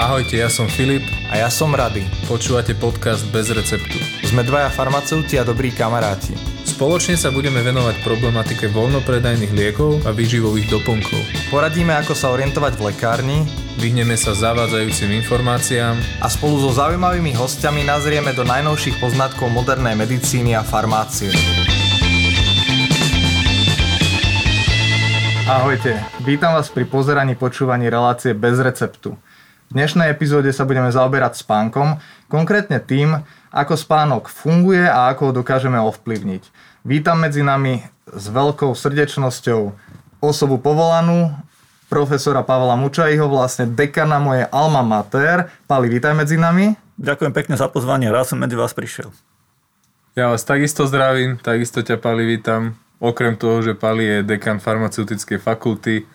Ahojte, ja som Filip. A ja som Rady. Počúvate podcast Bez receptu. Sme dvaja farmaceuti a dobrí kamaráti. Spoločne sa budeme venovať problematike voľnopredajných liekov a výživových doplnkov. Poradíme, ako sa orientovať v lekárni, Vyhneme sa zavádzajúcim informáciám a spolu so zaujímavými hostiami nazrieme do najnovších poznatkov modernej medicíny a farmácie. Ahojte, vítam vás pri pozeraní počúvaní relácie bez receptu. V dnešnej epizóde sa budeme zaoberať spánkom, konkrétne tým, ako spánok funguje a ako ho dokážeme ovplyvniť. Vítam medzi nami s veľkou srdečnosťou osobu povolanú, profesora Pavla Mučajho, vlastne dekana moje alma mater. Pali, vítaj medzi nami. Ďakujem pekne za pozvanie, rád som medzi vás prišiel. Ja vás takisto zdravím, takisto ťa Pali vítam. Okrem toho, že Pali je dekan farmaceutickej fakulty,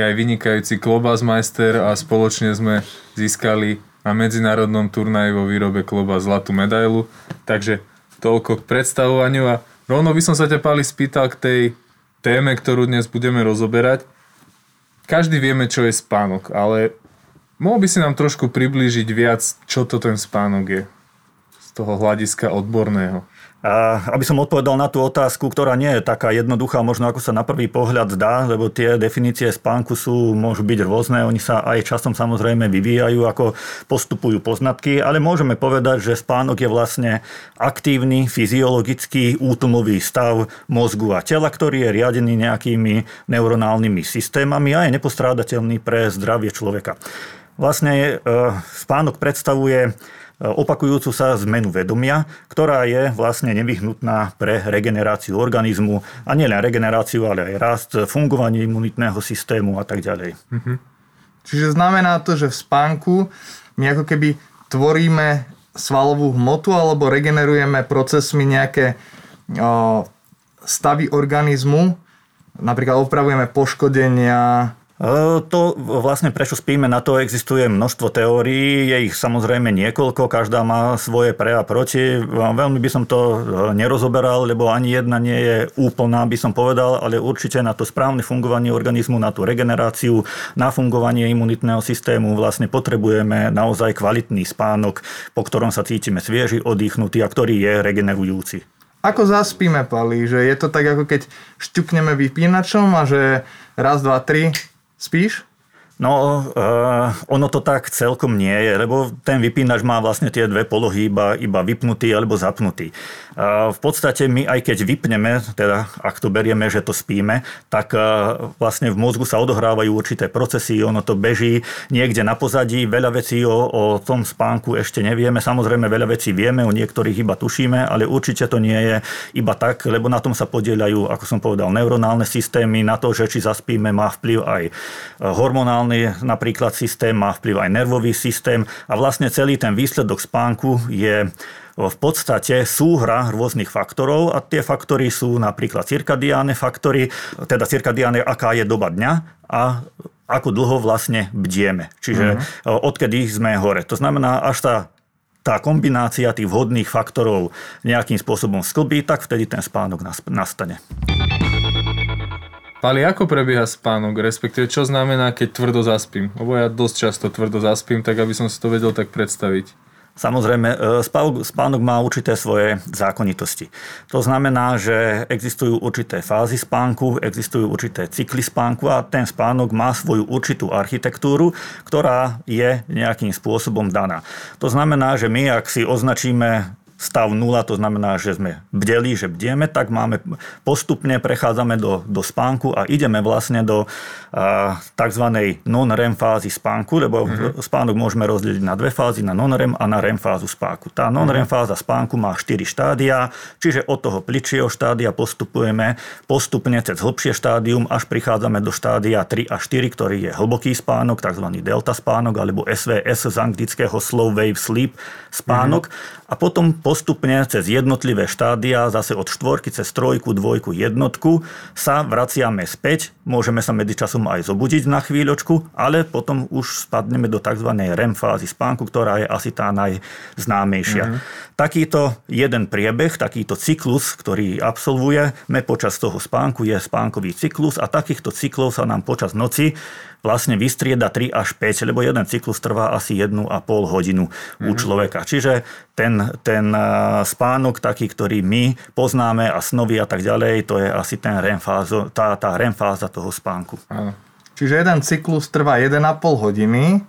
je aj vynikajúci klobásmajster a spoločne sme získali na medzinárodnom turnaji vo výrobe kloba zlatú medailu. Takže toľko k predstavovaniu a rovno by som sa ťa Pali spýtal k tej téme, ktorú dnes budeme rozoberať. Každý vieme, čo je spánok, ale mohol by si nám trošku priblížiť viac, čo to ten spánok je z toho hľadiska odborného. A aby som odpovedal na tú otázku, ktorá nie je taká jednoduchá, možno ako sa na prvý pohľad zdá, lebo tie definície spánku sú, môžu byť rôzne, oni sa aj časom samozrejme vyvíjajú, ako postupujú poznatky, ale môžeme povedať, že spánok je vlastne aktívny, fyziologický, útlmový stav mozgu a tela, ktorý je riadený nejakými neuronálnymi systémami a je nepostrádateľný pre zdravie človeka. Vlastne e, spánok predstavuje opakujúcu sa zmenu vedomia, ktorá je vlastne nevyhnutná pre regeneráciu organizmu a nielen regeneráciu, ale aj rast, fungovanie imunitného systému a tak ďalej. Mhm. Čiže znamená to, že v spánku my ako keby tvoríme svalovú hmotu alebo regenerujeme procesmi nejaké o, stavy organizmu, napríklad opravujeme poškodenia, to vlastne prečo spíme, na to existuje množstvo teórií, je ich samozrejme niekoľko, každá má svoje pre a proti. Veľmi by som to e, nerozoberal, lebo ani jedna nie je úplná, by som povedal, ale určite na to správne fungovanie organizmu, na tú regeneráciu, na fungovanie imunitného systému vlastne potrebujeme naozaj kvalitný spánok, po ktorom sa cítime svieži, oddychnutý a ktorý je regenerujúci. Ako zaspíme, Pali? Že je to tak, ako keď šťukneme vypínačom a že raz, dva, tri, Spíš? No, uh, ono to tak celkom nie je, lebo ten vypínač má vlastne tie dve polohy, iba, iba vypnutý alebo zapnutý. Uh, v podstate my aj keď vypneme, teda ak to berieme, že to spíme, tak uh, vlastne v mozgu sa odohrávajú určité procesy, ono to beží niekde na pozadí, veľa vecí o, o tom spánku ešte nevieme, samozrejme veľa vecí vieme, o niektorých iba tušíme, ale určite to nie je iba tak, lebo na tom sa podielajú, ako som povedal, neuronálne systémy, na to, že či zaspíme, má vplyv aj hormonálne hormonálny napríklad systém, má vplyv aj nervový systém a vlastne celý ten výsledok spánku je v podstate súhra rôznych faktorov a tie faktory sú napríklad cirkadiáne faktory, teda cirkadiáne, aká je doba dňa a ako dlho vlastne bdieme. Čiže uh-huh. odkedy sme hore. To znamená, až sa tá kombinácia tých vhodných faktorov nejakým spôsobom sklbí, tak vtedy ten spánok nastane. Pali, ako prebieha spánok, respektíve čo znamená, keď tvrdo zaspím? Lebo ja dosť často tvrdo zaspím, tak aby som si to vedel tak predstaviť. Samozrejme, e, spánok má určité svoje zákonitosti. To znamená, že existujú určité fázy spánku, existujú určité cykly spánku a ten spánok má svoju určitú architektúru, ktorá je nejakým spôsobom daná. To znamená, že my, ak si označíme stav 0, to znamená, že sme bdeli, že bdieme, tak máme postupne prechádzame do, do spánku a ideme vlastne do a, tzv. non-REM fázy spánku, lebo uh-huh. spánok môžeme rozdeliť na dve fázy, na non-REM a na REM fázu spánku. Tá non-REM uh-huh. fáza spánku má 4 štádia, čiže od toho pličieho štádia postupujeme postupne cez hlbšie štádium, až prichádzame do štádia 3 a 4, ktorý je hlboký spánok, tzv. delta spánok, alebo SVS z anglického slow wave sleep spánok. Uh-huh. A potom postupne cez jednotlivé štádia, zase od štvorky cez trojku, dvojku, jednotku, sa vraciame späť. Môžeme sa medzičasom aj zobudiť na chvíľočku, ale potom už spadneme do tzv. REM fázy spánku, ktorá je asi tá najznámejšia. Mm-hmm. Takýto jeden priebeh, takýto cyklus, ktorý absolvujeme počas toho spánku, je spánkový cyklus a takýchto cyklov sa nám počas noci vlastne vystrieda 3 až 5, lebo jeden cyklus trvá asi 1,5 hodinu mm-hmm. u mhm. človeka. Čiže ten, ten spánok taký, ktorý my poznáme a snovy a tak ďalej, to je asi ten REM fázo, tá, tá REM fáza toho spánku. Áno. Čiže jeden cyklus trvá 1,5 hodiny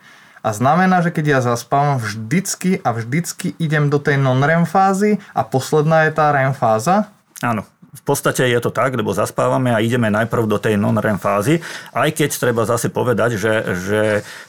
a znamená, že keď ja zaspávam vždycky a vždycky idem do tej non-REM fázy a posledná je tá REM fáza? Áno, v podstate je to tak, lebo zaspávame a ideme najprv do tej non-REM fázy, aj keď treba zase povedať, že, že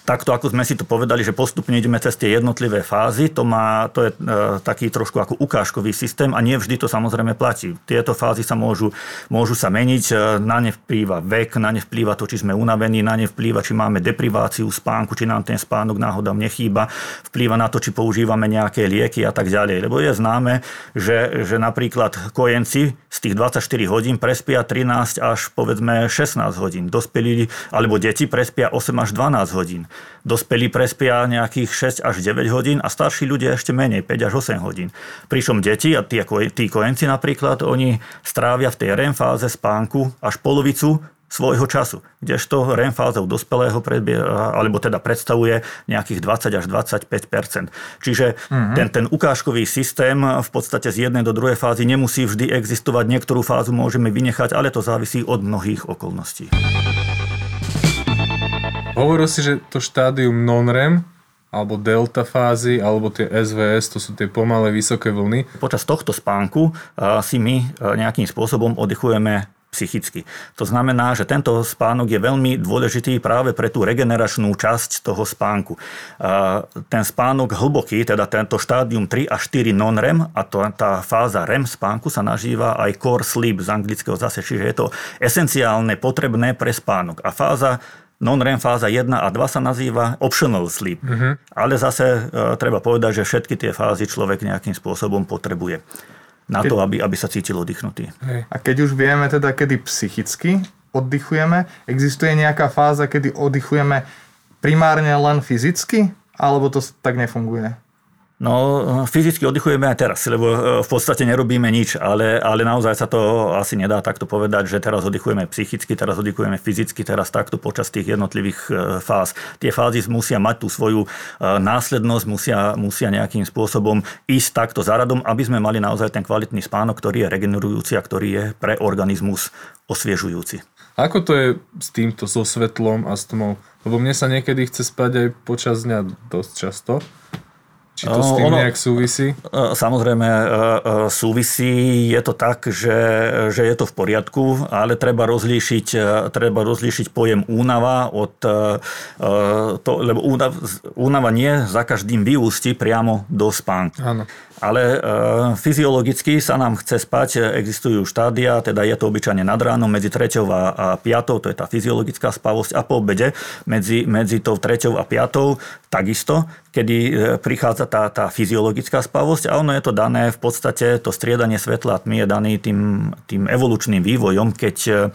takto, ako sme si to povedali, že postupne ideme cez tie jednotlivé fázy, to, má, to je e, taký trošku ako ukážkový systém a nie vždy to samozrejme platí. Tieto fázy sa môžu, môžu sa meniť, e, na ne vplýva vek, na ne vplýva to, či sme unavení, na ne vplýva, či máme depriváciu spánku, či nám ten spánok náhodou nechýba, vplýva na to, či používame nejaké lieky a tak ďalej. Lebo je známe, že, že napríklad kojenci z tých tých 24 hodín prespia 13 až povedzme 16 hodín. Dospelí alebo deti prespia 8 až 12 hodín. Dospelí prespia nejakých 6 až 9 hodín a starší ľudia ešte menej, 5 až 8 hodín. Pričom deti a tí, tí kojenci napríklad, oni strávia v tej REM fáze spánku až polovicu svojho času, kdežto REM fáza u dospelého predbieha, alebo teda predstavuje nejakých 20 až 25% Čiže mm-hmm. ten, ten ukážkový systém v podstate z jednej do druhej fázy nemusí vždy existovať. Niektorú fázu môžeme vynechať, ale to závisí od mnohých okolností. Hovoril si, že to štádium non-REM alebo delta fázy, alebo tie SVS, to sú tie pomalé vysoké vlny. Počas tohto spánku si my nejakým spôsobom oddychujeme psychicky. To znamená, že tento spánok je veľmi dôležitý práve pre tú regeneračnú časť toho spánku. Ten spánok hlboký, teda tento štádium 3 a 4 non-REM a to, tá fáza REM spánku sa nažíva aj core sleep z anglického zase, čiže je to esenciálne potrebné pre spánok. A fáza non-REM fáza 1 a 2 sa nazýva optional sleep. Uh-huh. Ale zase e, treba povedať, že všetky tie fázy človek nejakým spôsobom potrebuje na keď... to, aby, aby sa cítil oddychnutý. A keď už vieme teda, kedy psychicky oddychujeme, existuje nejaká fáza, kedy oddychujeme primárne len fyzicky, alebo to tak nefunguje? No, fyzicky oddychujeme aj teraz, lebo e, v podstate nerobíme nič, ale, ale naozaj sa to asi nedá takto povedať, že teraz oddychujeme psychicky, teraz oddychujeme fyzicky, teraz takto počas tých jednotlivých e, fáz. Tie fázy musia mať tú svoju e, následnosť, musia, musia nejakým spôsobom ísť takto za radom, aby sme mali naozaj ten kvalitný spánok, ktorý je regenerujúci a ktorý je pre organizmus osviežujúci. Ako to je s týmto, so svetlom a s tmou? Lebo mne sa niekedy chce spať aj počas dňa dosť často. Či to s tým ono, nejak súvisí? Samozrejme súvisí. Je to tak, že, že je to v poriadku, ale treba rozlíšiť, treba rozlíšiť pojem únava od... To, lebo únava, únava nie za každým vyústi priamo do spánku. Áno. Ale e, fyziologicky sa nám chce spať, existujú štádia, teda je to obyčajne nad ránom medzi 3. a 5. to je tá fyziologická spavosť a po obede medzi, medzi tou 3. a 5. takisto, kedy e, prichádza tá, tá fyziologická spavosť a ono je to dané v podstate, to striedanie svetla tmy je daný tým, tým evolučným vývojom, keď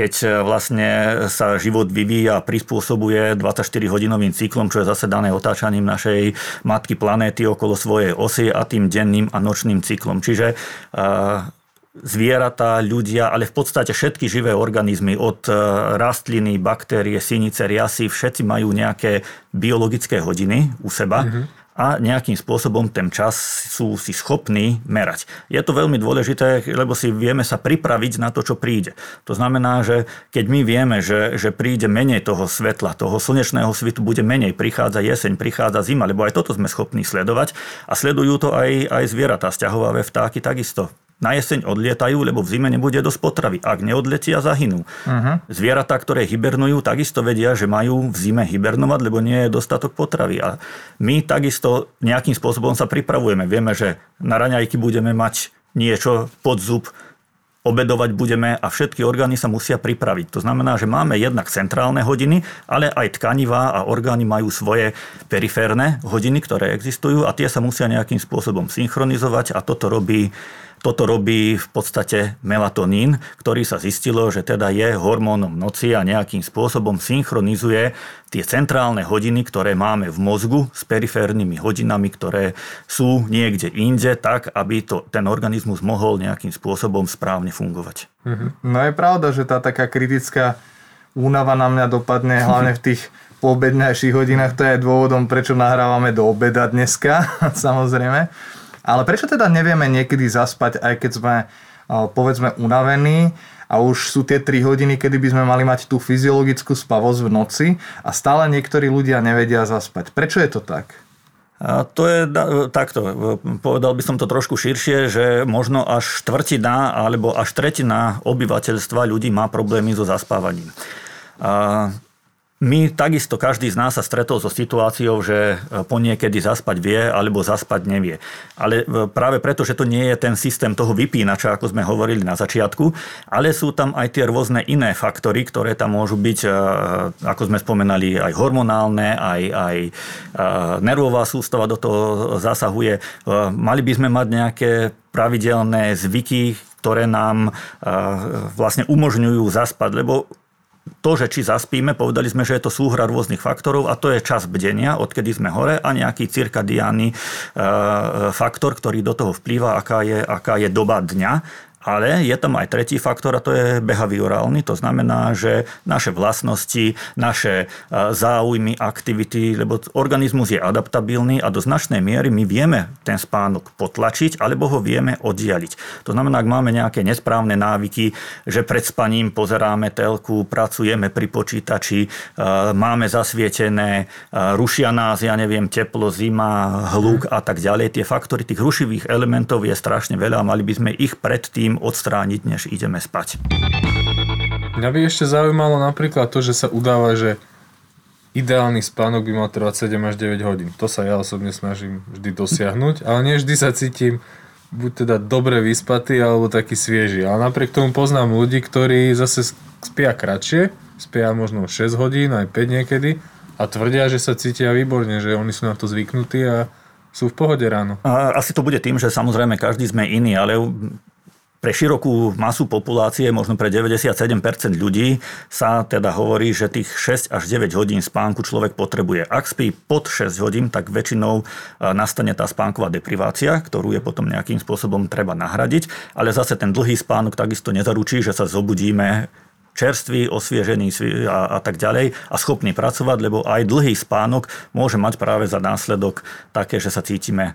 keď e, vlastne sa život vyvíja a prispôsobuje 24-hodinovým cyklom, čo je zase dané otáčaním našej matky planéty okolo svojej osy a tým denným a nočným cyklom. Čiže e, zvieratá, ľudia, ale v podstate všetky živé organizmy, od e, rastliny, baktérie, sinice, riasy, všetci majú nejaké biologické hodiny u seba. Mm-hmm a nejakým spôsobom ten čas sú si schopní merať. Je to veľmi dôležité, lebo si vieme sa pripraviť na to, čo príde. To znamená, že keď my vieme, že, že príde menej toho svetla, toho slnečného svitu bude menej, prichádza jeseň, prichádza zima, lebo aj toto sme schopní sledovať a sledujú to aj, aj zvieratá, stiahovavé vtáky takisto na jeseň odlietajú, lebo v zime nebude dosť potravy. Ak neodletia, zahynú. Uh-huh. Zvieratá, ktoré hibernujú, takisto vedia, že majú v zime hibernovať, lebo nie je dostatok potravy. A my takisto nejakým spôsobom sa pripravujeme. Vieme, že na raňajky budeme mať niečo pod zub, obedovať budeme a všetky orgány sa musia pripraviť. To znamená, že máme jednak centrálne hodiny, ale aj tkanivá a orgány majú svoje periférne hodiny, ktoré existujú a tie sa musia nejakým spôsobom synchronizovať a toto robí toto robí v podstate melatonín, ktorý sa zistilo, že teda je hormónom noci a nejakým spôsobom synchronizuje tie centrálne hodiny, ktoré máme v mozgu s periférnymi hodinami, ktoré sú niekde inde, tak aby to, ten organizmus mohol nejakým spôsobom správne fungovať. Mhm. No je pravda, že tá taká kritická únava na mňa dopadne hlavne v tých poobednejších hodinách. To je dôvodom, prečo nahrávame do obeda dneska, samozrejme. Ale prečo teda nevieme niekedy zaspať, aj keď sme povedzme unavení a už sú tie 3 hodiny, kedy by sme mali mať tú fyziologickú spavosť v noci a stále niektorí ľudia nevedia zaspať. Prečo je to tak? A to je takto, povedal by som to trošku širšie, že možno až štvrtina alebo až tretina obyvateľstva ľudí má problémy so zaspávaním. A my takisto, každý z nás sa stretol so situáciou, že e, po niekedy zaspať vie alebo zaspať nevie. Ale e, práve preto, že to nie je ten systém toho vypínača, ako sme hovorili na začiatku, ale sú tam aj tie rôzne iné faktory, ktoré tam môžu byť, e, ako sme spomenali, aj hormonálne, aj, aj nervová sústava do toho zasahuje. Mali by sme mať nejaké pravidelné zvyky, ktoré nám vlastne umožňujú zaspať, lebo to, že či zaspíme, povedali sme, že je to súhra rôznych faktorov a to je čas bdenia, odkedy sme hore a nejaký cirkadiánny e, faktor, ktorý do toho vplýva, aká je, aká je doba dňa ale je tam aj tretí faktor a to je behaviorálny, to znamená, že naše vlastnosti, naše e, záujmy, aktivity, lebo organizmus je adaptabilný a do značnej miery my vieme ten spánok potlačiť alebo ho vieme oddialiť. To znamená, ak máme nejaké nesprávne návyky, že pred spaním pozeráme telku, pracujeme pri počítači, e, máme zasvietené, e, rušia nás, ja neviem, teplo, zima, hluk a tak ďalej. Tie faktory tých rušivých elementov je strašne veľa a mali by sme ich predtým tým odstrániť, než ideme spať. Mňa by ešte zaujímalo napríklad to, že sa udáva, že ideálny spánok by mal trvať 7 až 9 hodín. To sa ja osobne snažím vždy dosiahnuť, ale nie vždy sa cítim buď teda dobre vyspatý, alebo taký svieži. Ale napriek tomu poznám ľudí, ktorí zase spia kratšie, spia možno 6 hodín, aj 5 niekedy a tvrdia, že sa cítia výborne, že oni sú na to zvyknutí a sú v pohode ráno. A asi to bude tým, že samozrejme každý sme iný, ale pre širokú masu populácie, možno pre 97% ľudí, sa teda hovorí, že tých 6 až 9 hodín spánku človek potrebuje. Ak spí pod 6 hodín, tak väčšinou e, nastane tá spánková deprivácia, ktorú je potom nejakým spôsobom treba nahradiť, ale zase ten dlhý spánok takisto nezaručí, že sa zobudíme čerstvý, osviežený a, a tak ďalej a schopný pracovať, lebo aj dlhý spánok môže mať práve za následok také, že sa cítime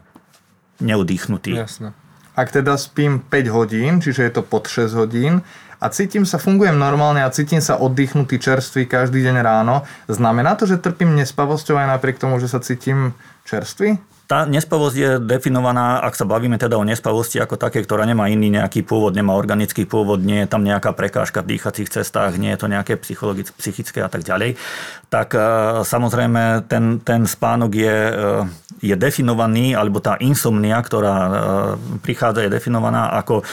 neudýchnutí. Jasne. Ak teda spím 5 hodín, čiže je to pod 6 hodín, a cítim sa, fungujem normálne a cítim sa oddychnutý čerstvý každý deň ráno. Znamená to, že trpím nespavosťou aj napriek tomu, že sa cítim čerstvý? Tá nespavosť je definovaná, ak sa bavíme teda o nespavosti ako také, ktorá nemá iný nejaký pôvod, nemá organický pôvod, nie je tam nejaká prekážka v dýchacích cestách, nie je to nejaké psychické a tak ďalej, tak e, samozrejme ten, ten spánok je, e, je definovaný, alebo tá insomnia, ktorá e, prichádza, je definovaná ako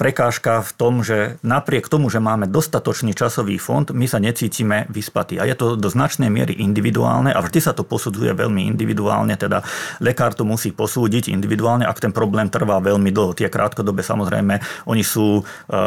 prekážka v tom, že napriek tomu, že máme dostatočný časový fond, my sa necítime vyspatí. A je to do značnej miery individuálne a vždy sa to posudzuje veľmi individuálne, teda lekár to musí posúdiť individuálne, ak ten problém trvá veľmi dlho. Tie krátkodobé samozrejme, oni sú e,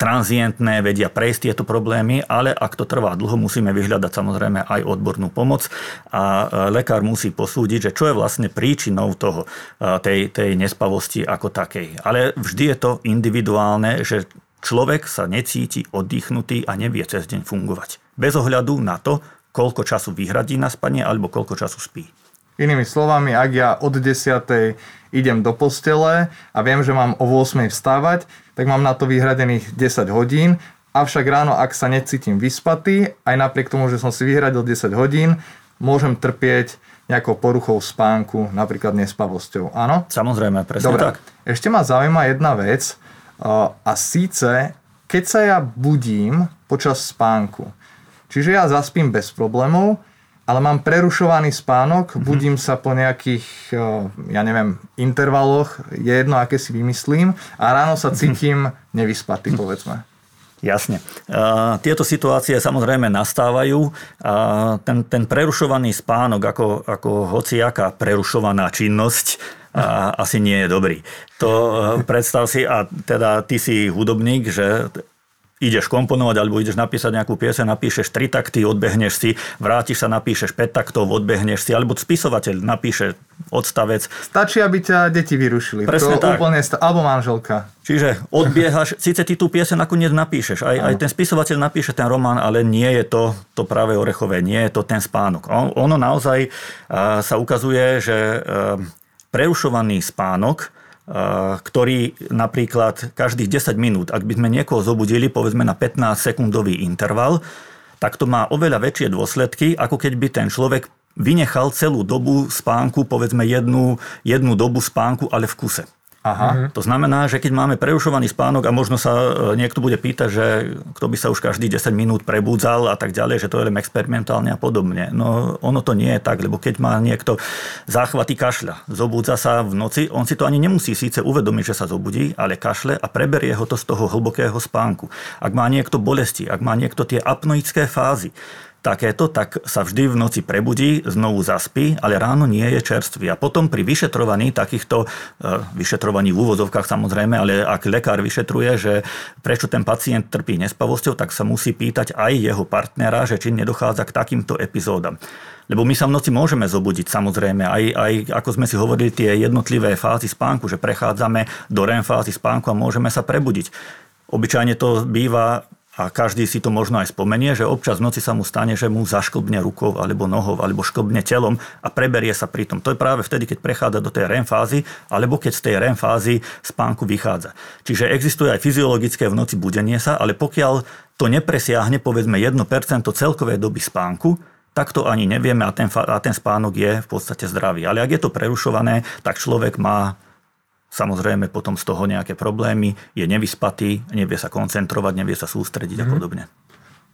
tranzientné, vedia prejsť tieto problémy, ale ak to trvá dlho, musíme vyhľadať samozrejme aj odbornú pomoc a e, lekár musí posúdiť, že čo je vlastne príčinou toho, e, tej, tej nespavosti ako takej. Ale vždy je to individuálne, že človek sa necíti oddychnutý a nevie cez deň fungovať. Bez ohľadu na to, koľko času vyhradí na spanie alebo koľko času spí. Inými slovami, ak ja od 10. idem do postele a viem, že mám o 8. vstávať, tak mám na to vyhradených 10 hodín, avšak ráno, ak sa necítim vyspatý, aj napriek tomu, že som si vyhradil 10 hodín, môžem trpieť nejakou poruchou spánku, napríklad nespavosťou. Áno? Samozrejme, presne Dobre. tak. Ešte ma zaujíma jedna vec a síce, keď sa ja budím počas spánku, čiže ja zaspím bez problémov, ale mám prerušovaný spánok, mm-hmm. budím sa po nejakých, ja neviem, intervaloch, je jedno, aké si vymyslím a ráno sa cítim nevyspatý, povedzme. Jasne. Tieto situácie samozrejme nastávajú. Ten, ten prerušovaný spánok ako, ako hociaká prerušovaná činnosť a, asi nie je dobrý. To eh, predstav si, a teda ty si hudobník, že ideš komponovať alebo ideš napísať nejakú piese, napíšeš tri takty, odbehneš si, vrátiš sa, napíšeš 5 taktov, odbehneš si, alebo spisovateľ napíše odstavec. Stačí, aby ťa deti vyrušili. Presne to tak. Úplne sta- alebo manželka. Čiže odbiehaš, síce ty tú piese nakoniec napíšeš, aj, aj ten spisovateľ napíše ten román, ale nie je to to práve orechové, nie je to ten spánok. On, ono naozaj a, sa ukazuje, že a, prerušovaný spánok ktorý napríklad každých 10 minút, ak by sme niekoho zobudili povedzme na 15 sekundový interval, tak to má oveľa väčšie dôsledky, ako keď by ten človek vynechal celú dobu spánku, povedzme jednu, jednu dobu spánku, ale v kuse. Aha. To znamená, že keď máme prerušovaný spánok a možno sa e, niekto bude pýtať, že kto by sa už každý 10 minút prebudzal a tak ďalej, že to je len experimentálne a podobne. No ono to nie je tak, lebo keď má niekto záchvaty kašľa, zobúdza sa v noci, on si to ani nemusí síce uvedomiť, že sa zobudí, ale kašle a preberie ho to z toho hlbokého spánku. Ak má niekto bolesti, ak má niekto tie apnoické fázy, takéto, tak sa vždy v noci prebudí, znovu zaspí, ale ráno nie je čerstvý. A potom pri vyšetrovaní takýchto, e, vyšetrovaní v úvozovkách samozrejme, ale ak lekár vyšetruje, že prečo ten pacient trpí nespavosťou, tak sa musí pýtať aj jeho partnera, že či nedochádza k takýmto epizódam. Lebo my sa v noci môžeme zobudiť, samozrejme, aj, aj ako sme si hovorili, tie jednotlivé fázy spánku, že prechádzame do REM fázy spánku a môžeme sa prebudiť. Obyčajne to býva a každý si to možno aj spomenie, že občas v noci sa mu stane, že mu zašklbne rukou alebo nohou alebo šklbne telom a preberie sa pri tom. To je práve vtedy, keď prechádza do tej REM fázy alebo keď z tej REM fázy spánku vychádza. Čiže existuje aj fyziologické v noci budenie sa, ale pokiaľ to nepresiahne povedzme 1% celkovej doby spánku, tak to ani nevieme a ten, a ten spánok je v podstate zdravý. Ale ak je to prerušované, tak človek má samozrejme potom z toho nejaké problémy, je nevyspatý, nevie sa koncentrovať, nevie sa sústrediť mm-hmm. a mhm. podobne.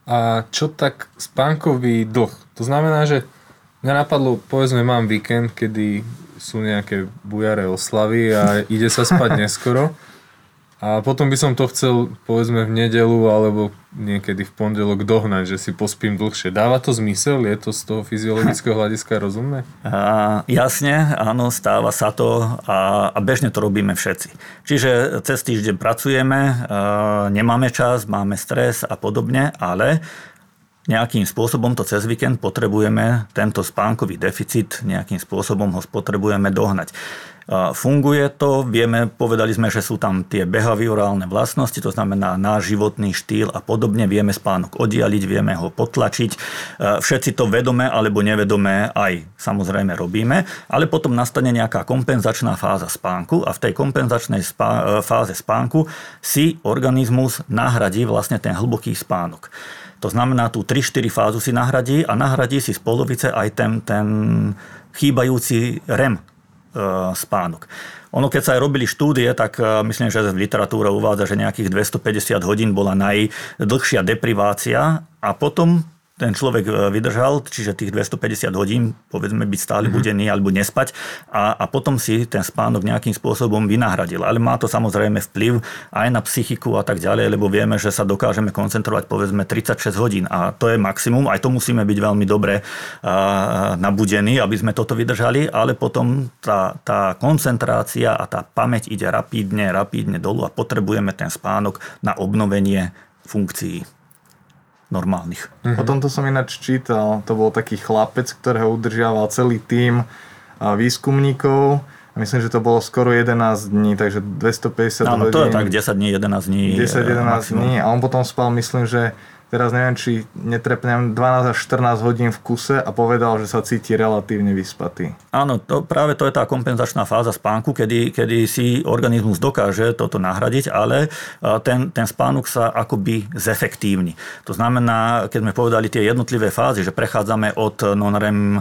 A čo tak spánkový dlh? To znamená, že mňa napadlo, povedzme, mám víkend, kedy sú nejaké bujaré oslavy a ide sa spať neskoro a potom by som to chcel, povedzme, v nedelu alebo niekedy v pondelok dohnať, že si pospím dlhšie. Dáva to zmysel? Je to z toho fyziologického hľadiska rozumné? A, jasne, áno, stáva sa to a, a bežne to robíme všetci. Čiže cez týždeň pracujeme, a, nemáme čas, máme stres a podobne, ale nejakým spôsobom to cez víkend potrebujeme, tento spánkový deficit, nejakým spôsobom ho potrebujeme dohnať. Funguje to, vieme, povedali sme, že sú tam tie behaviorálne vlastnosti, to znamená náš životný štýl a podobne, vieme spánok oddialiť, vieme ho potlačiť. Všetci to vedome alebo nevedome aj samozrejme robíme, ale potom nastane nejaká kompenzačná fáza spánku a v tej kompenzačnej spá- fáze spánku si organizmus nahradí vlastne ten hlboký spánok. To znamená, tú 3-4 fázu si nahradí a nahradí si z polovice aj ten, ten chýbajúci REM E, spánok. Ono, keď sa aj robili štúdie, tak e, myslím, že v literatúre uvádza, že nejakých 250 hodín bola najdlhšia deprivácia a potom ten človek e, vydržal, čiže tých 250 hodín, povedzme, byť stále mm-hmm. budený alebo nespať. A, a potom si ten spánok nejakým spôsobom vynahradil. Ale má to samozrejme vplyv aj na psychiku a tak ďalej, lebo vieme, že sa dokážeme koncentrovať povedzme 36 hodín. A to je maximum, aj to musíme byť veľmi dobre nabudení, aby sme toto vydržali, ale potom tá, tá koncentrácia a tá pamäť ide rapídne, rapídne dolu a potrebujeme ten spánok na obnovenie funkcií normálnych. Mm-hmm. O tomto som ináč čítal, to bol taký chlapec, ktorého udržiaval celý tím výskumníkov. Myslím, že to bolo skoro 11 dní, takže 250 Áno, to je tak 10 dní, 11 dní. 10-11 dní a on potom spal, myslím, že teraz neviem, či netrepnem 12 až 14 hodín v kuse a povedal, že sa cíti relatívne vyspatý. Áno, to, práve to je tá kompenzačná fáza spánku, kedy, kedy si organizmus dokáže toto nahradiť, ale ten, ten spánok sa akoby zefektívni. To znamená, keď sme povedali tie jednotlivé fázy, že prechádzame od non-REM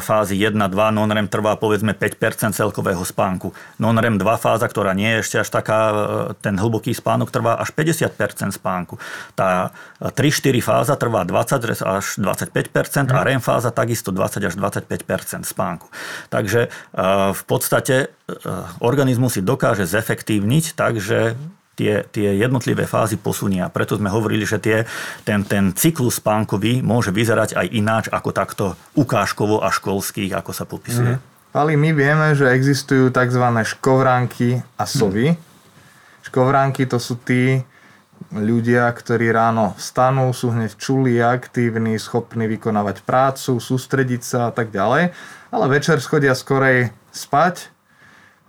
fázy 1, 2, non-REM trvá povedzme 5% celkového spánku. Non-REM 2 fáza, ktorá nie je ešte až taká, ten hlboký spánok trvá až 50% spánku. Tá 3-4 fáza trvá 20 až 25% a REM fáza takisto 20 až 25% spánku. Takže e, v podstate e, organizmus si dokáže zefektívniť, takže tie, tie jednotlivé fázy posunia. Preto sme hovorili, že tie, ten, ten cyklus spánkový môže vyzerať aj ináč ako takto ukážkovo a školských, ako sa popisuje. Mm. Ale my vieme, že existujú tzv. škovránky a sovy. Mm. Škovránky to sú tí, ľudia, ktorí ráno vstanú, sú hneď čulí, aktívni, schopní vykonávať prácu, sústrediť sa a tak ďalej, ale večer schodia skorej spať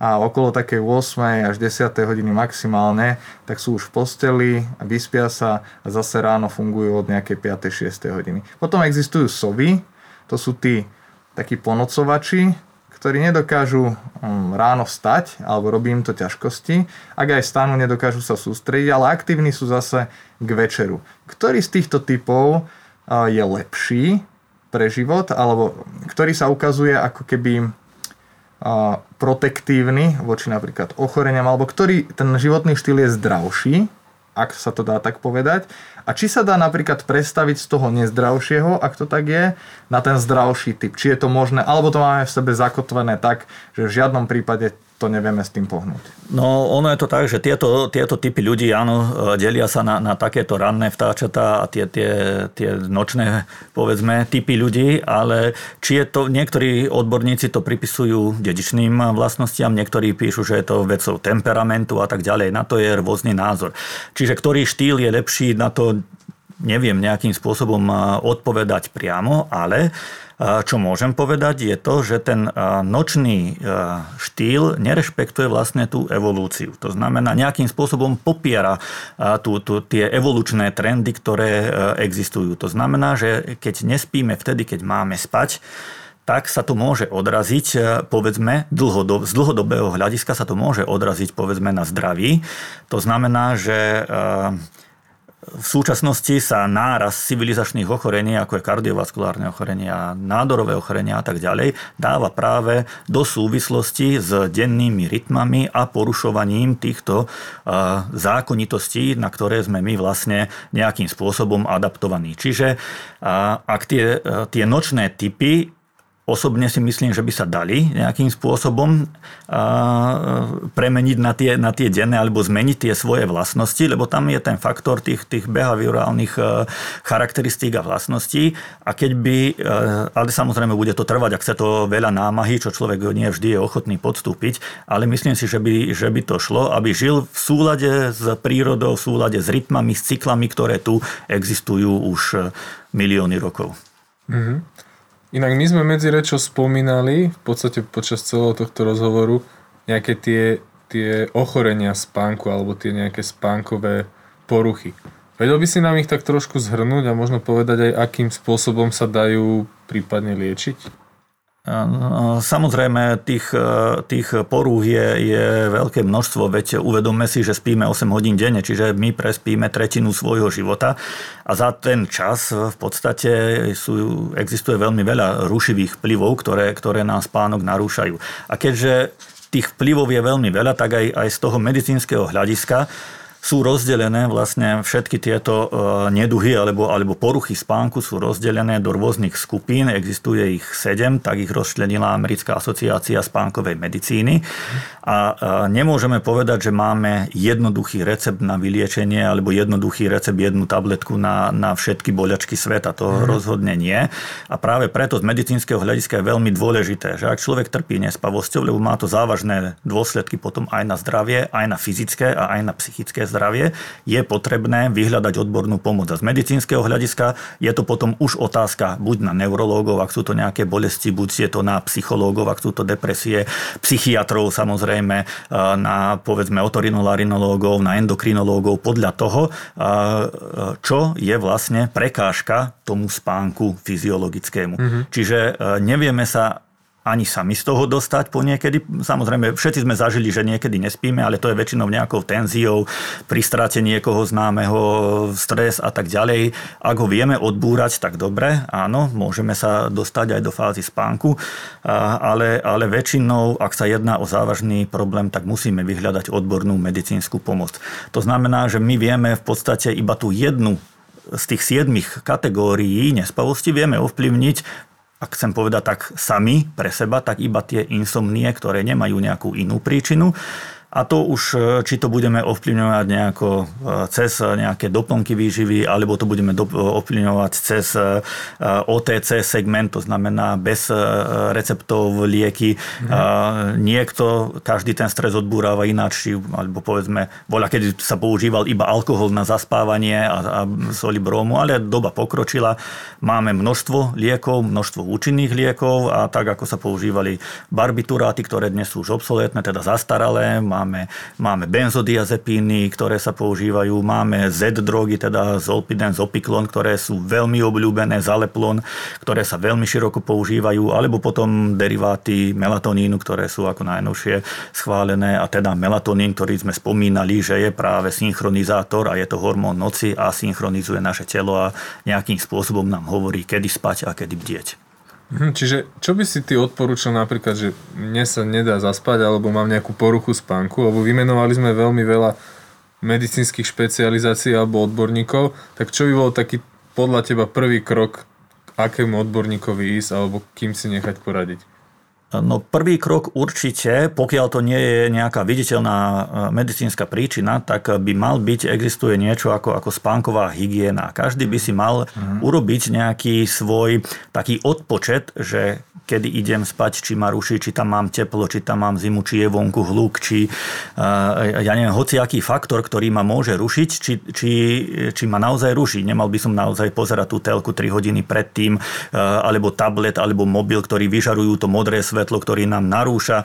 a okolo takej 8. až 10. hodiny maximálne, tak sú už v posteli, vyspia sa a zase ráno fungujú od nejakej 5. 6. hodiny. Potom existujú sovy, to sú tí takí ponocovači, ktorí nedokážu um, ráno vstať, alebo robí im to ťažkosti. Ak aj stanú, nedokážu sa sústrediť, ale aktívni sú zase k večeru. Ktorý z týchto typov uh, je lepší pre život, alebo ktorý sa ukazuje ako keby uh, protektívny voči napríklad ochoreniam, alebo ktorý ten životný štýl je zdravší, ak sa to dá tak povedať, a či sa dá napríklad predstaviť z toho nezdravšieho, ak to tak je, na ten zdravší typ. Či je to možné, alebo to máme v sebe zakotvené tak, že v žiadnom prípade to nevieme s tým pohnúť. No ono je to tak, že tieto, tieto typy ľudí, áno, delia sa na, na takéto ranné vtáčatá a tie, tie, tie nočné, povedzme, typy ľudí, ale či je to, niektorí odborníci to pripisujú dedičným vlastnostiam, niektorí píšu, že je to vecou temperamentu a tak ďalej. Na to je rôzny názor. Čiže ktorý štýl je lepší, na to neviem nejakým spôsobom odpovedať priamo, ale čo môžem povedať je to, že ten nočný štýl nerešpektuje vlastne tú evolúciu. To znamená, nejakým spôsobom popiera tú, tú, tie evolučné trendy, ktoré existujú. To znamená, že keď nespíme vtedy, keď máme spať, tak sa to môže odraziť, povedzme, dlhodob, z dlhodobého hľadiska sa to môže odraziť, povedzme, na zdraví. To znamená, že v súčasnosti sa náraz civilizačných ochorení, ako je kardiovaskulárne ochorenia, nádorové ochorenia a tak ďalej, dáva práve do súvislosti s dennými rytmami a porušovaním týchto zákonitostí, na ktoré sme my vlastne nejakým spôsobom adaptovaní. Čiže ak tie, tie nočné typy Osobne si myslím, že by sa dali nejakým spôsobom premeniť na tie, na tie denné alebo zmeniť tie svoje vlastnosti, lebo tam je ten faktor tých, tých behaviorálnych charakteristík a vlastností. A keď by, ale samozrejme bude to trvať, ak chce to veľa námahy, čo človek nie vždy je ochotný podstúpiť, ale myslím si, že by, že by to šlo, aby žil v súlade s prírodou, v súlade s rytmami, s cyklami, ktoré tu existujú už milióny rokov. Mm-hmm. Inak my sme medzi rečou spomínali, v podstate počas celého tohto rozhovoru, nejaké tie, tie ochorenia spánku alebo tie nejaké spánkové poruchy. Vedel by si nám ich tak trošku zhrnúť a možno povedať aj, akým spôsobom sa dajú prípadne liečiť? Samozrejme, tých, tých porúh je, je veľké množstvo, veď uvedomme si, že spíme 8 hodín denne, čiže my prespíme tretinu svojho života a za ten čas v podstate sú, existuje veľmi veľa rušivých vplyvov, ktoré, ktoré nám spánok narúšajú. A keďže tých vplyvov je veľmi veľa, tak aj, aj z toho medicínskeho hľadiska sú rozdelené vlastne všetky tieto e, neduhy alebo, alebo poruchy spánku sú rozdelené do rôznych skupín. Existuje ich sedem, tak ich rozčlenila Americká asociácia spánkovej medicíny. A nemôžeme povedať, že máme jednoduchý recept na vyliečenie alebo jednoduchý recept, jednu tabletku na, na všetky boľačky sveta. To mm. rozhodne nie. A práve preto z medicínskeho hľadiska je veľmi dôležité, že ak človek trpí nespavosťou, lebo má to závažné dôsledky potom aj na zdravie, aj na fyzické a aj na psychické zdravie, je potrebné vyhľadať odbornú pomoc. A z medicínskeho hľadiska je to potom už otázka buď na neurológov, ak sú to nejaké bolesti, buď je to na psychológov, ak sú to depresie, psychiatrov samozrejme, na povedzme otorinolarinológov, na endokrinológov, podľa toho, čo je vlastne prekážka tomu spánku fyziologickému. Mm-hmm. Čiže nevieme sa ani sami z toho dostať po niekedy. Samozrejme, všetci sme zažili, že niekedy nespíme, ale to je väčšinou nejakou tenziou, pri strate niekoho známeho, stres a tak ďalej. Ak ho vieme odbúrať, tak dobre, áno, môžeme sa dostať aj do fázy spánku, ale, ale väčšinou, ak sa jedná o závažný problém, tak musíme vyhľadať odbornú medicínsku pomoc. To znamená, že my vieme v podstate iba tú jednu z tých siedmých kategórií nespavosti vieme ovplyvniť ak chcem povedať tak sami pre seba, tak iba tie insomnie, ktoré nemajú nejakú inú príčinu. A to už, e, či to budeme ovplyvňovať nejako e, cez nejaké doplnky výživy, alebo to budeme ovplyvňovať cez OTC segment, to znamená bez receptov lieky. Mhm. Niekto, každý ten stres odbúrava ináč, alebo povedzme, voľa, keď sa používal iba alkohol na zaspávanie a, a soli bromu, ale doba pokročila. Máme množstvo liekov, množstvo účinných liekov a tak, ako sa používali barbituráty, ktoré dnes sú už obsoletné, teda zastaralé, máme, máme benzodiazepíny, ktoré sa používajú, máme Z-drogy, teda zolpidem, zopiklon, ktoré sú veľmi obľúbené, zaleplon, ktoré sa veľmi široko používajú, alebo potom deriváty melatonínu, ktoré sú ako najnovšie schválené a teda melatonín, ktorý sme spomínali, že je práve synchronizátor a je to hormón noci a synchronizuje naše telo a nejakým spôsobom nám hovorí, kedy spať a kedy bdieť. Mhm, čiže čo by si ty odporúčal napríklad, že mne sa nedá zaspať alebo mám nejakú poruchu spánku, lebo vymenovali sme veľmi veľa medicínskych špecializácií alebo odborníkov, tak čo by bol taký podľa teba prvý krok, akému odborníkovi ísť alebo kým si nechať poradiť? No prvý krok určite, pokiaľ to nie je nejaká viditeľná e, medicínska príčina, tak by mal byť, existuje niečo ako, ako spánková hygiena. Každý by si mal mm. urobiť nejaký svoj taký odpočet, že kedy idem spať, či ma ruší, či tam mám teplo, či tam mám zimu, či je vonku hluk, či ja neviem, hociaký faktor, ktorý ma môže rušiť, či, či, či ma naozaj ruší. Nemal by som naozaj pozerať tú telku 3 hodiny predtým, alebo tablet, alebo mobil, ktorý vyžarujú to modré svetlo, ktorý nám narúša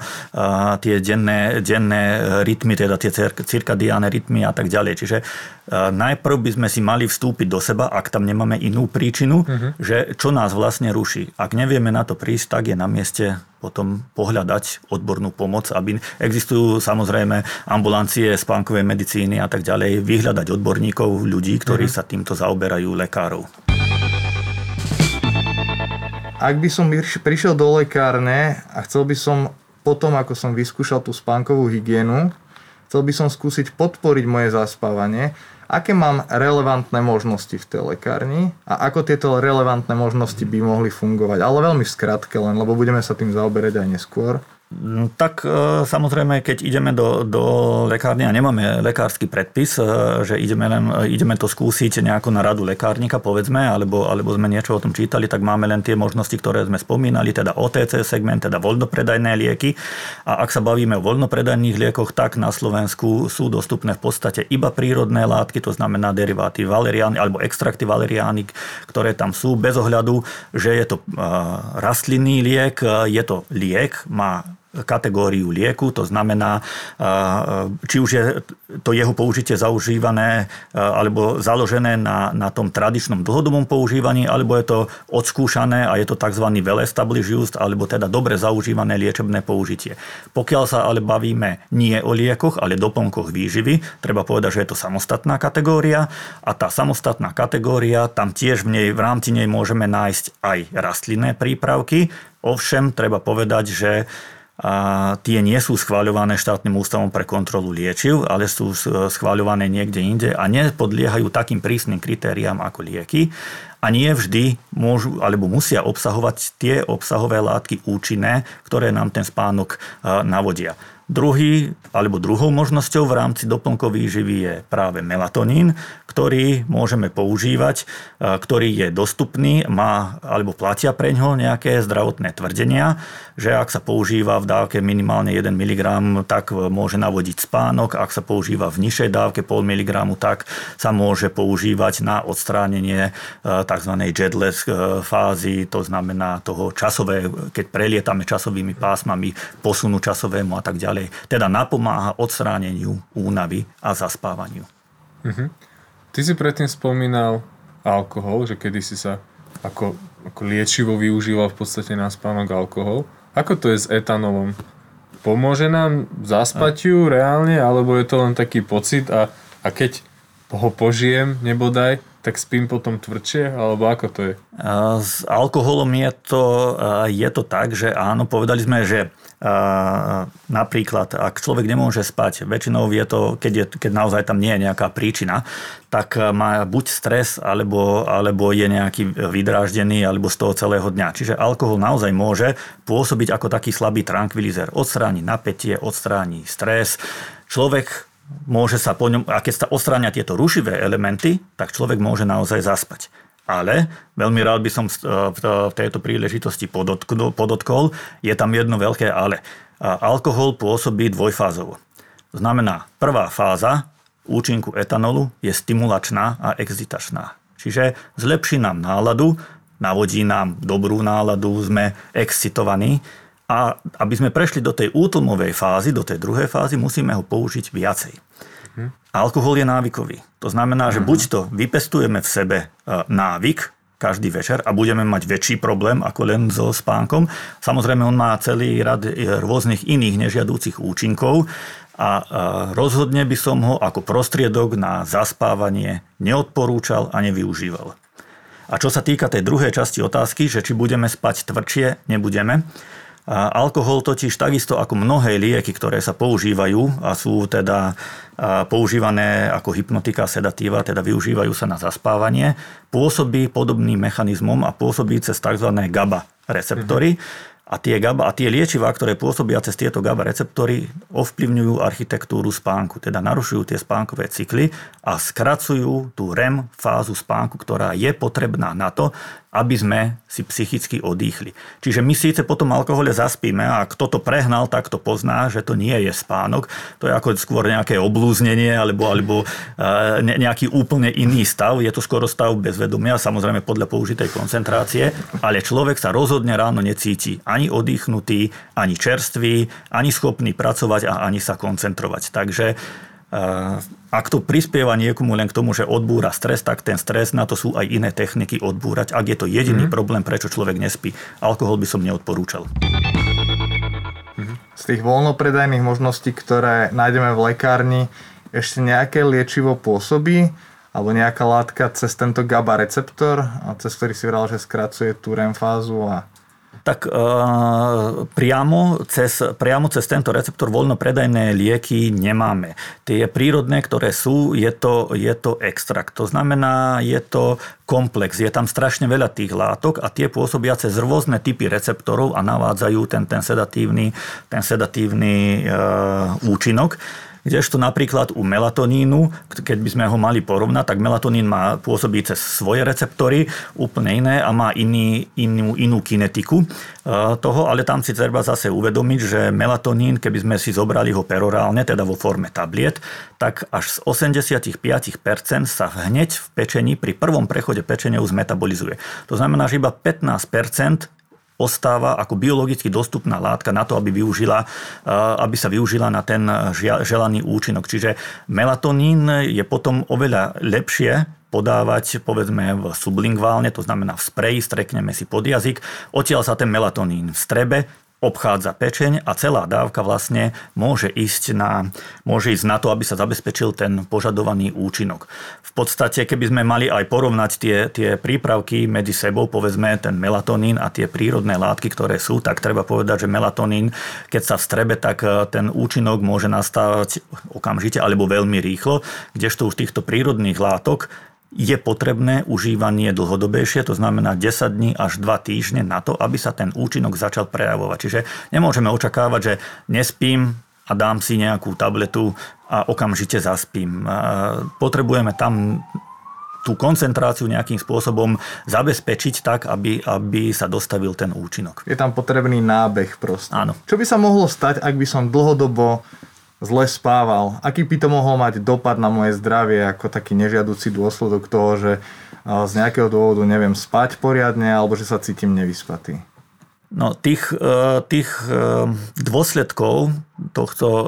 tie denné, denné rytmy, teda tie cirkadiáne rytmy a tak ďalej. Čiže najprv by sme si mali vstúpiť do seba, ak tam nemáme inú príčinu, uh-huh. že čo nás vlastne ruší. Ak nevieme na to prísť, tak je na mieste potom pohľadať odbornú pomoc, aby existujú samozrejme ambulancie spánkovej medicíny a tak ďalej, vyhľadať odborníkov, ľudí, ktorí uh-huh. sa týmto zaoberajú, lekárov. Ak by som prišiel do lekárne a chcel by som potom, ako som vyskúšal tú spánkovú hygienu, chcel by som skúsiť podporiť moje zaspávanie, aké mám relevantné možnosti v tej lekárni a ako tieto relevantné možnosti by mohli fungovať. Ale veľmi v skratke len, lebo budeme sa tým zaoberať aj neskôr. No, tak e, samozrejme, keď ideme do, do lekárny a nemáme lekársky predpis, e, že ideme, len, e, ideme to skúsiť nejako na radu lekárnika, povedzme, alebo, alebo sme niečo o tom čítali, tak máme len tie možnosti, ktoré sme spomínali, teda OTC segment, teda voľnopredajné lieky. A ak sa bavíme o voľnopredajných liekoch, tak na Slovensku sú dostupné v podstate iba prírodné látky, to znamená deriváty valeriány alebo extrakty valeriány, ktoré tam sú, bez ohľadu, že je to rastlinný liek, je to liek, má kategóriu lieku, to znamená, či už je to jeho použitie zaužívané alebo založené na, na tom tradičnom dlhodobom používaní, alebo je to odskúšané a je to tzv. well established use, alebo teda dobre zaužívané liečebné použitie. Pokiaľ sa ale bavíme nie o liekoch, ale doplnkoch výživy, treba povedať, že je to samostatná kategória a tá samostatná kategória, tam tiež v, nej, v rámci nej môžeme nájsť aj rastlinné prípravky, ovšem treba povedať, že a tie nie sú schváľované štátnym ústavom pre kontrolu liečiv, ale sú schváľované niekde inde a nepodliehajú takým prísnym kritériám ako lieky a nie vždy môžu alebo musia obsahovať tie obsahové látky účinné, ktoré nám ten spánok navodia. Druhý, alebo druhou možnosťou v rámci doplnkových výživy je práve melatonín, ktorý môžeme používať, ktorý je dostupný, má alebo platia pre ňo nejaké zdravotné tvrdenia, že ak sa používa v dávke minimálne 1 mg, tak môže navodiť spánok, ak sa používa v nižšej dávke pol mg, tak sa môže používať na odstránenie tzv. jetless fázy, to znamená toho časové, keď prelietame časovými pásmami, posunu časovému a tak ďalej ďalej. Teda napomáha odstráneniu únavy a zaspávaniu. Uh-huh. Ty si predtým spomínal alkohol, že kedy si sa ako, ako liečivo využíval v podstate na spánok alkohol. Ako to je s etanolom? Pomôže nám zaspatiu reálne, alebo je to len taký pocit a, a keď ho požijem, nebodaj, tak spím potom tvrdšie, alebo ako to je? S alkoholom je to, je to tak, že áno, povedali sme, že napríklad, ak človek nemôže spať, väčšinou je to, keď, je, keď naozaj tam nie je nejaká príčina, tak má buď stres, alebo, alebo je nejaký vydráždený, alebo z toho celého dňa. Čiže alkohol naozaj môže pôsobiť ako taký slabý tranquilizer. Odstráni napätie, odstráni stres. Človek môže sa po ňom, a keď sa odstránia tieto rušivé elementy, tak človek môže naozaj zaspať. Ale veľmi rád by som v tejto príležitosti podotkol, je tam jedno veľké ale. Alkohol pôsobí dvojfázovo. Znamená, prvá fáza účinku etanolu je stimulačná a excitačná. Čiže zlepší nám náladu, navodí nám dobrú náladu, sme excitovaní a aby sme prešli do tej útlmovej fázy, do tej druhej fázy, musíme ho použiť viacej. Alkohol je návykový. To znamená, že mhm. buď to vypestujeme v sebe e, návyk, každý večer a budeme mať väčší problém ako len so spánkom. Samozrejme, on má celý rad e, rôznych iných nežiadúcich účinkov a e, rozhodne by som ho ako prostriedok na zaspávanie neodporúčal a nevyužíval. A čo sa týka tej druhej časti otázky, že či budeme spať tvrdšie, nebudeme. Alkohol totiž takisto ako mnohé lieky, ktoré sa používajú a sú teda používané ako hypnotika, sedatíva, teda využívajú sa na zaspávanie, pôsobí podobným mechanizmom a pôsobí cez tzv. GABA receptory. Mm-hmm a tie, GABA, a tie liečivá, ktoré pôsobia cez tieto GABA receptory, ovplyvňujú architektúru spánku, teda narušujú tie spánkové cykly a skracujú tú REM fázu spánku, ktorá je potrebná na to, aby sme si psychicky odýchli. Čiže my síce po tom alkohole zaspíme a kto to prehnal, tak to pozná, že to nie je spánok. To je ako skôr nejaké oblúznenie alebo, alebo e, nejaký úplne iný stav. Je to skoro stav bezvedomia, samozrejme podľa použitej koncentrácie, ale človek sa rozhodne ráno necíti ani oddychnutý, ani čerstvý, ani schopný pracovať a ani sa koncentrovať. Takže ak to prispieva niekomu len k tomu, že odbúra stres, tak ten stres, na to sú aj iné techniky odbúrať, ak je to jediný mm-hmm. problém, prečo človek nespí. Alkohol by som neodporúčal. Z tých voľnopredajných možností, ktoré nájdeme v lekárni, ešte nejaké liečivo pôsobí? Alebo nejaká látka cez tento GABA receptor, cez ktorý si vral, že skracuje tú REM fázu a tak e, priamo, cez, priamo cez tento receptor voľnopredajné lieky nemáme. Tie prírodné, ktoré sú, je to, je to extrakt. To znamená, je to komplex. Je tam strašne veľa tých látok a tie pôsobia cez rôzne typy receptorov a navádzajú ten, ten sedatívny, ten sedatívny e, účinok. Kdežto napríklad u melatonínu, keď by sme ho mali porovnať, tak melatonín má pôsobí cez svoje receptory úplne iné a má iný, inú, inú kinetiku e, toho, ale tam si treba zase uvedomiť, že melatonín, keby sme si zobrali ho perorálne, teda vo forme tabliet, tak až z 85% sa hneď v pečení pri prvom prechode pečenia už zmetabolizuje. To znamená, že iba 15% ostáva ako biologicky dostupná látka na to, aby, využila, aby sa využila na ten želaný účinok. Čiže melatonín je potom oveľa lepšie podávať povedzme v sublingválne, to znamená v spreji, strekneme si pod jazyk, odtiaľ sa ten melatonín v strebe obchádza pečeň a celá dávka vlastne môže ísť na, môže ísť na to, aby sa zabezpečil ten požadovaný účinok. V podstate, keby sme mali aj porovnať tie, tie prípravky medzi sebou, povedzme ten melatonín a tie prírodné látky, ktoré sú, tak treba povedať, že melatonín, keď sa vstrebe, tak e, ten účinok môže nastávať okamžite alebo veľmi rýchlo, kdežto už týchto prírodných látok je potrebné užívanie dlhodobejšie, to znamená 10 dní až 2 týždne na to, aby sa ten účinok začal prejavovať. Čiže nemôžeme očakávať, že nespím a dám si nejakú tabletu a okamžite zaspím. Potrebujeme tam tú koncentráciu nejakým spôsobom zabezpečiť tak, aby, aby sa dostavil ten účinok. Je tam potrebný nábeh proste. Áno. Čo by sa mohlo stať, ak by som dlhodobo zle spával. Aký by to mohol mať dopad na moje zdravie ako taký nežiaducí dôsledok toho, že z nejakého dôvodu neviem spať poriadne alebo že sa cítim nevyspatý? No, tých, e, tých e, dôsledkov tohto e,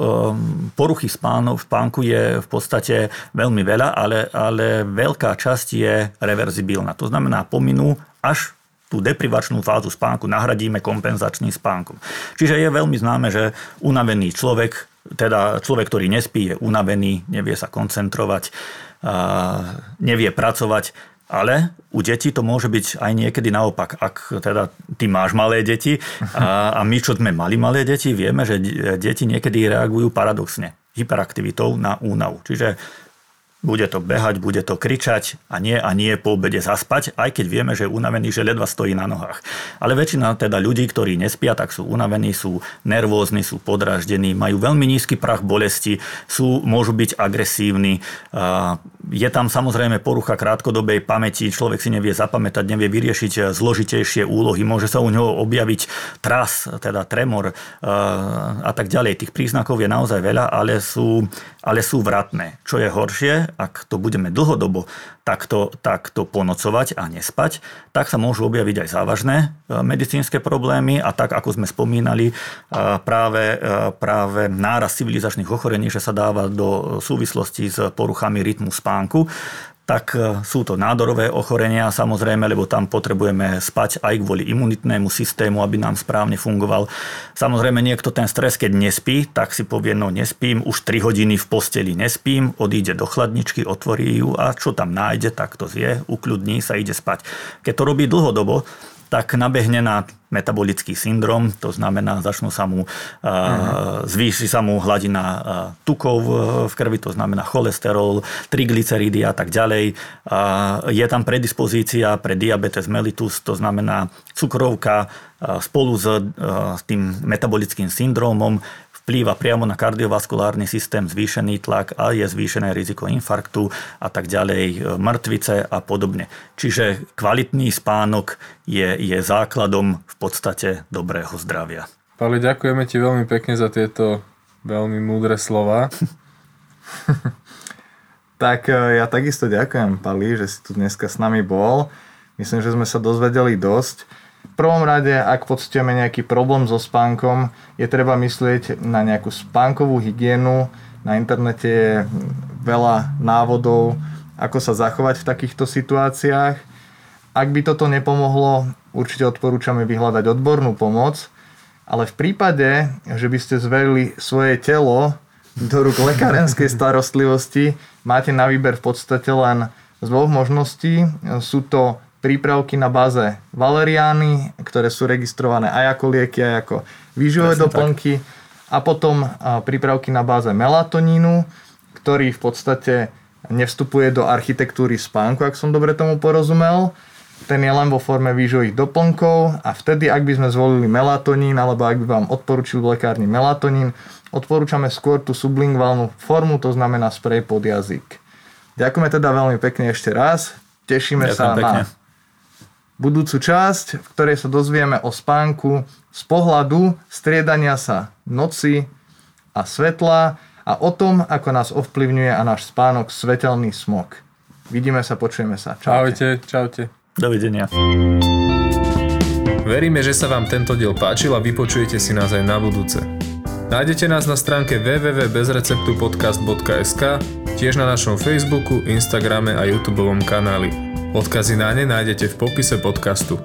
poruchy spánku, spánku je v podstate veľmi veľa, ale, ale veľká časť je reverzibilná. To znamená, pominú až tú deprivačnú fázu spánku nahradíme kompenzačným spánkom. Čiže je veľmi známe, že unavený človek teda človek, ktorý nespí, je unavený, nevie sa koncentrovať, nevie pracovať, ale u detí to môže byť aj niekedy naopak. Ak teda ty máš malé deti a, a my, čo sme mali malé deti, vieme, že deti niekedy reagujú paradoxne hyperaktivitou na únavu. Čiže bude to behať, bude to kričať a nie a nie po obede zaspať, aj keď vieme, že je unavený, že ledva stojí na nohách. Ale väčšina teda ľudí, ktorí nespia, tak sú unavení, sú nervózni, sú podraždení, majú veľmi nízky prach bolesti, sú, môžu byť agresívni. Je tam samozrejme porucha krátkodobej pamäti, človek si nevie zapamätať, nevie vyriešiť zložitejšie úlohy, môže sa u neho objaviť tras, teda tremor a tak ďalej. Tých príznakov je naozaj veľa, ale sú, ale sú vratné. Čo je horšie, ak to budeme dlhodobo takto, takto ponocovať a nespať, tak sa môžu objaviť aj závažné e, medicínske problémy a tak, ako sme spomínali, e, práve, e, práve náraz civilizačných ochorení, že sa dáva do súvislosti s poruchami rytmu spánku tak e, sú to nádorové ochorenia samozrejme, lebo tam potrebujeme spať aj kvôli imunitnému systému, aby nám správne fungoval. Samozrejme niekto ten stres, keď nespí, tak si povie, no nespím, už 3 hodiny v posteli nespím, odíde do chladničky, otvorí ju a čo tam nájde, tak to zje, ukľudní sa, ide spať. Keď to robí dlhodobo, tak nabehne na metabolický syndrom, to znamená, začnú sa mu, uh-huh. zvýši sa mu hladina tukov v krvi, to znamená cholesterol, triglyceridy a tak ďalej. Je tam predispozícia pre diabetes mellitus, to znamená cukrovka spolu s tým metabolickým syndrómom vplýva priamo na kardiovaskulárny systém, zvýšený tlak a je zvýšené riziko infarktu a tak ďalej, e, mŕtvice a podobne. Čiže kvalitný spánok je, je základom v podstate dobrého zdravia. Pali, ďakujeme ti veľmi pekne za tieto veľmi múdre slova. tak e, ja takisto ďakujem, Pali, že si tu dneska s nami bol. Myslím, že sme sa dozvedeli dosť. Prvom rade, ak pocitujeme nejaký problém so spánkom, je treba myslieť na nejakú spánkovú hygienu. Na internete je veľa návodov, ako sa zachovať v takýchto situáciách. Ak by toto nepomohlo, určite odporúčame vyhľadať odbornú pomoc, ale v prípade, že by ste zverili svoje telo do rúk lekárenskej starostlivosti, máte na výber v podstate len z dvoch možností. Sú to prípravky na báze valeriány, ktoré sú registrované aj ako lieky, aj ako výživové doplnky. Tak. A potom prípravky na báze melatonínu, ktorý v podstate nevstupuje do architektúry spánku, ak som dobre tomu porozumel. Ten je len vo forme výživových doplnkov a vtedy, ak by sme zvolili melatonín, alebo ak by vám odporučil v lekárni melatonín, odporúčame skôr tú sublingválnu formu, to znamená sprej pod jazyk. Ďakujeme teda veľmi pekne ešte raz. Tešíme Ďakujem sa pekne. na budúcu časť, v ktorej sa dozvieme o spánku z pohľadu striedania sa noci a svetla a o tom, ako nás ovplyvňuje a náš spánok svetelný smog. Vidíme sa, počujeme sa. Čaute. Čaute, čaute. Dovidenia. Veríme, že sa vám tento diel páčil a vypočujete si nás aj na budúce. Nájdete nás na stránke www.bezreceptupodcast.sk, tiež na našom Facebooku, Instagrame a YouTube kanáli. Odkazy na ne nájdete v popise podcastu.